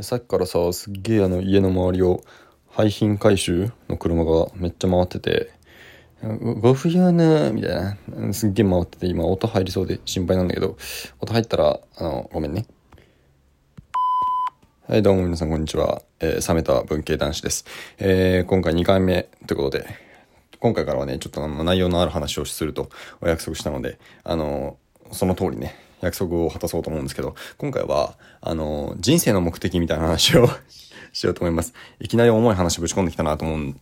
さっきからさすっげえあの家の周りを廃品回収の車がめっちゃ回っててご不要なみたいな。すっげえ回ってて今音入りそうで心配なんだけど音入ったらあのごめんね。はいどうも皆さんこんにちは、えー、冷めた文系男子です、えー、今回2回目ということで今回からはねちょっとあの内容のある話をするとお約束したのであのその通りね約束を果たそうと思うんですけど、今回は、あの、人生の目的みたいな話を しようと思います。いきなり重い話ぶち込んできたなと思う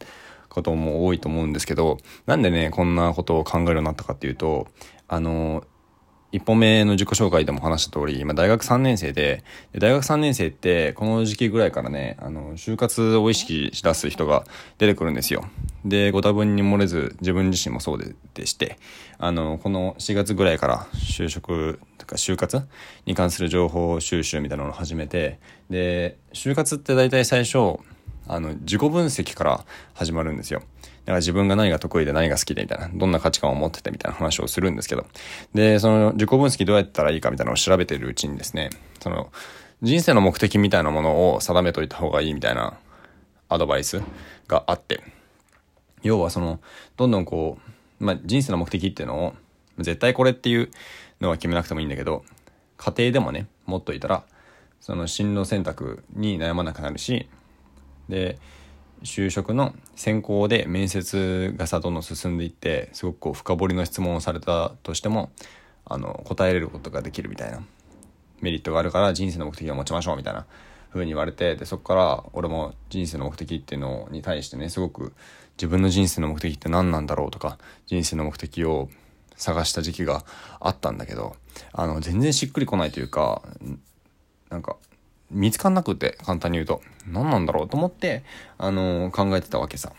ことも多いと思うんですけど、なんでね、こんなことを考えるようになったかっていうと、あの、一歩目の自己紹介でも話した通り、今大学3年生で、で大学3年生ってこの時期ぐらいからね、あの、就活を意識しだす人が出てくるんですよ。で、ご多分に漏れず自分自身もそうででして、あの、この4月ぐらいから就職とか就活に関する情報収集みたいなのを始めて、で、就活って大体最初、あの、自己分析から始まるんですよ。だから自分が何が得意で何が好きでみたいな、どんな価値観を持っててみたいな話をするんですけど。で、その自己分析どうやったらいいかみたいなのを調べてるうちにですね、その、人生の目的みたいなものを定めといた方がいいみたいなアドバイスがあって。要はその、どんどんこう、まあ、人生の目的っていうのを、絶対これっていうのは決めなくてもいいんだけど、家庭でもね、持っといたら、その進路選択に悩まなくなるし、で、就職の選考で面接がさどんどん進んでいってすごくこう深掘りの質問をされたとしてもあの答えれることができるみたいなメリットがあるから人生の目的を持ちましょうみたいな風に言われてでそこから俺も人生の目的っていうのに対してねすごく自分の人生の目的って何なんだろうとか人生の目的を探した時期があったんだけどあの全然しっくりこないというかなんか見つかんなくて、簡単に言うと。何なんだろうと思って、あのー、考えてたわけさ。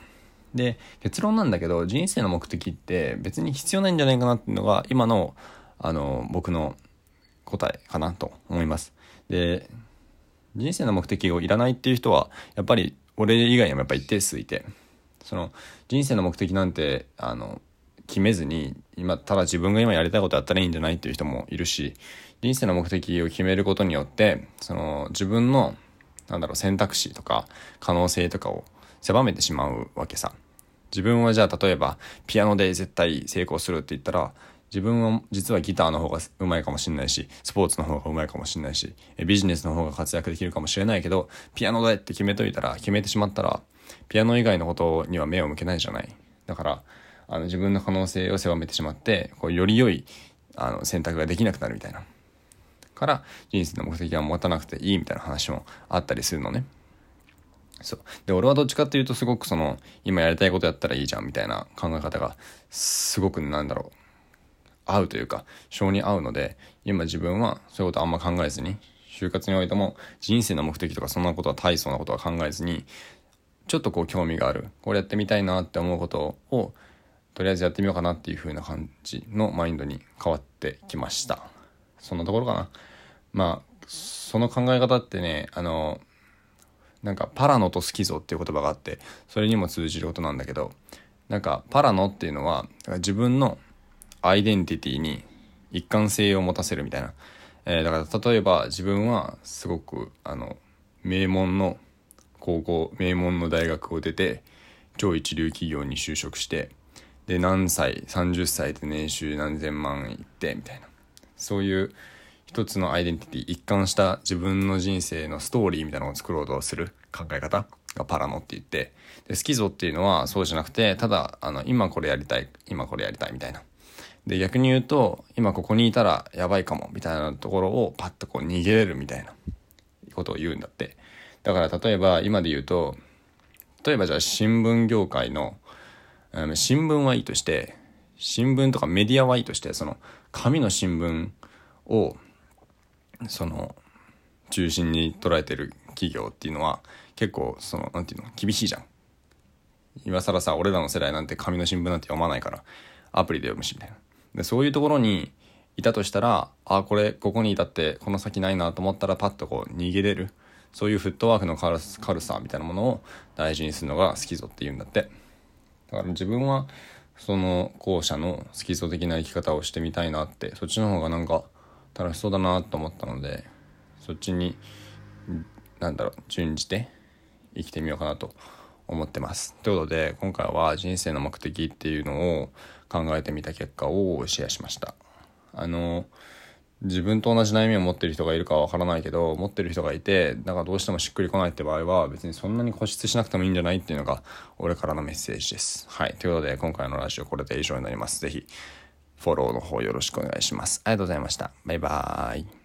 で、結論なんだけど、人生の目的って別に必要ないんじゃないかなっていうのが、今の、あのー、僕の答えかなと思います。で、人生の目的をいらないっていう人は、やっぱり俺以外にもやっぱ一定数いて、その、人生の目的なんて、あの、決めずに、今、ただ自分が今やりたいことやったらいいんじゃないっていう人もいるし、人生の目的を決めることによって、その自分の、なんだろう、選択肢とか可能性とかを狭めてしまうわけさ。自分はじゃあ例えばピアノで絶対成功するって言ったら、自分は実はギターの方がうまいかもしれないし、スポーツの方がうまいかもしれないし、ビジネスの方が活躍できるかもしれないけど、ピアノだって決めといたら、決めてしまったら、ピアノ以外のことには目を向けないじゃない。だから、あの自分の可能性を狭めてしまって、こうより良いあの選択ができなくなるみたいな。から人生の目的は持たなくていいみたいな話もあったりするのね。そう。で、俺はどっちかっていうとすごくその、今やりたいことやったらいいじゃんみたいな考え方が、すごくなんだろう、合うというか、性に合うので、今自分はそういうことあんま考えずに、就活においても人生の目的とかそんなことは大層なことは考えずに、ちょっとこう興味がある、これやってみたいなって思うことを、とりあえずやってみようかなっていう風な感じのマインドに変わってきました。そんなところかな。まあ、その考え方ってね、あの、なんかパラノとスキゾっていう言葉があって、それにも通じることなんだけど、なんかパラノっていうのは、自分のアイデンティティに一貫性を持たせるみたいな。えー、だから例えば自分はすごく、あの、名門の高校、名門の大学を出て、超一流企業に就職して、で、何歳、30歳で年収何千万いって、みたいな。そういう一つのアイデンティティ、一貫した自分の人生のストーリーみたいなのを作ろうとする考え方がパラノって言って、で、スキゾっていうのはそうじゃなくて、ただ、あの、今これやりたい、今これやりたいみたいな。で、逆に言うと、今ここにいたらやばいかも、みたいなところをパッとこう逃げれるみたいなことを言うんだって。だから例えば今で言うと、例えばじゃあ新聞業界の、うん、新聞はいいとして、新聞とかメディアはいいとして、その紙の新聞をその中心に捉えてる企業っていうのは結構そのなんていうの厳しいじゃん。今更さ俺らの世代なんて紙の新聞なんて読まないからアプリで読むしみたいな。でそういうところにいたとしたらあこれここにいたってこの先ないなと思ったらパッとこう逃げれる。そういうフットワークの軽さみたいなものを大事にするのが好きぞっていうんだって。だから自分はその後者の好きぞ的な生き方をしてみたいなってそっちの方がなんか楽しそうだなと思ったのでそっちになんだろう順じて生きてみようかなと思ってます。ということで今回は人生の目的っていうのを考えてみた結果をシェアしました。あの自分と同じ悩みを持ってる人がいるかはわからないけど持ってる人がいてだからどうしてもしっくりこないって場合は別にそんなに固執しなくてもいいんじゃないっていうのが俺からのメッセージです。はい。ということで今回のラジオこれで以上になります。ぜひフォローの方よろしくお願いします。ありがとうございました。バイバーイ。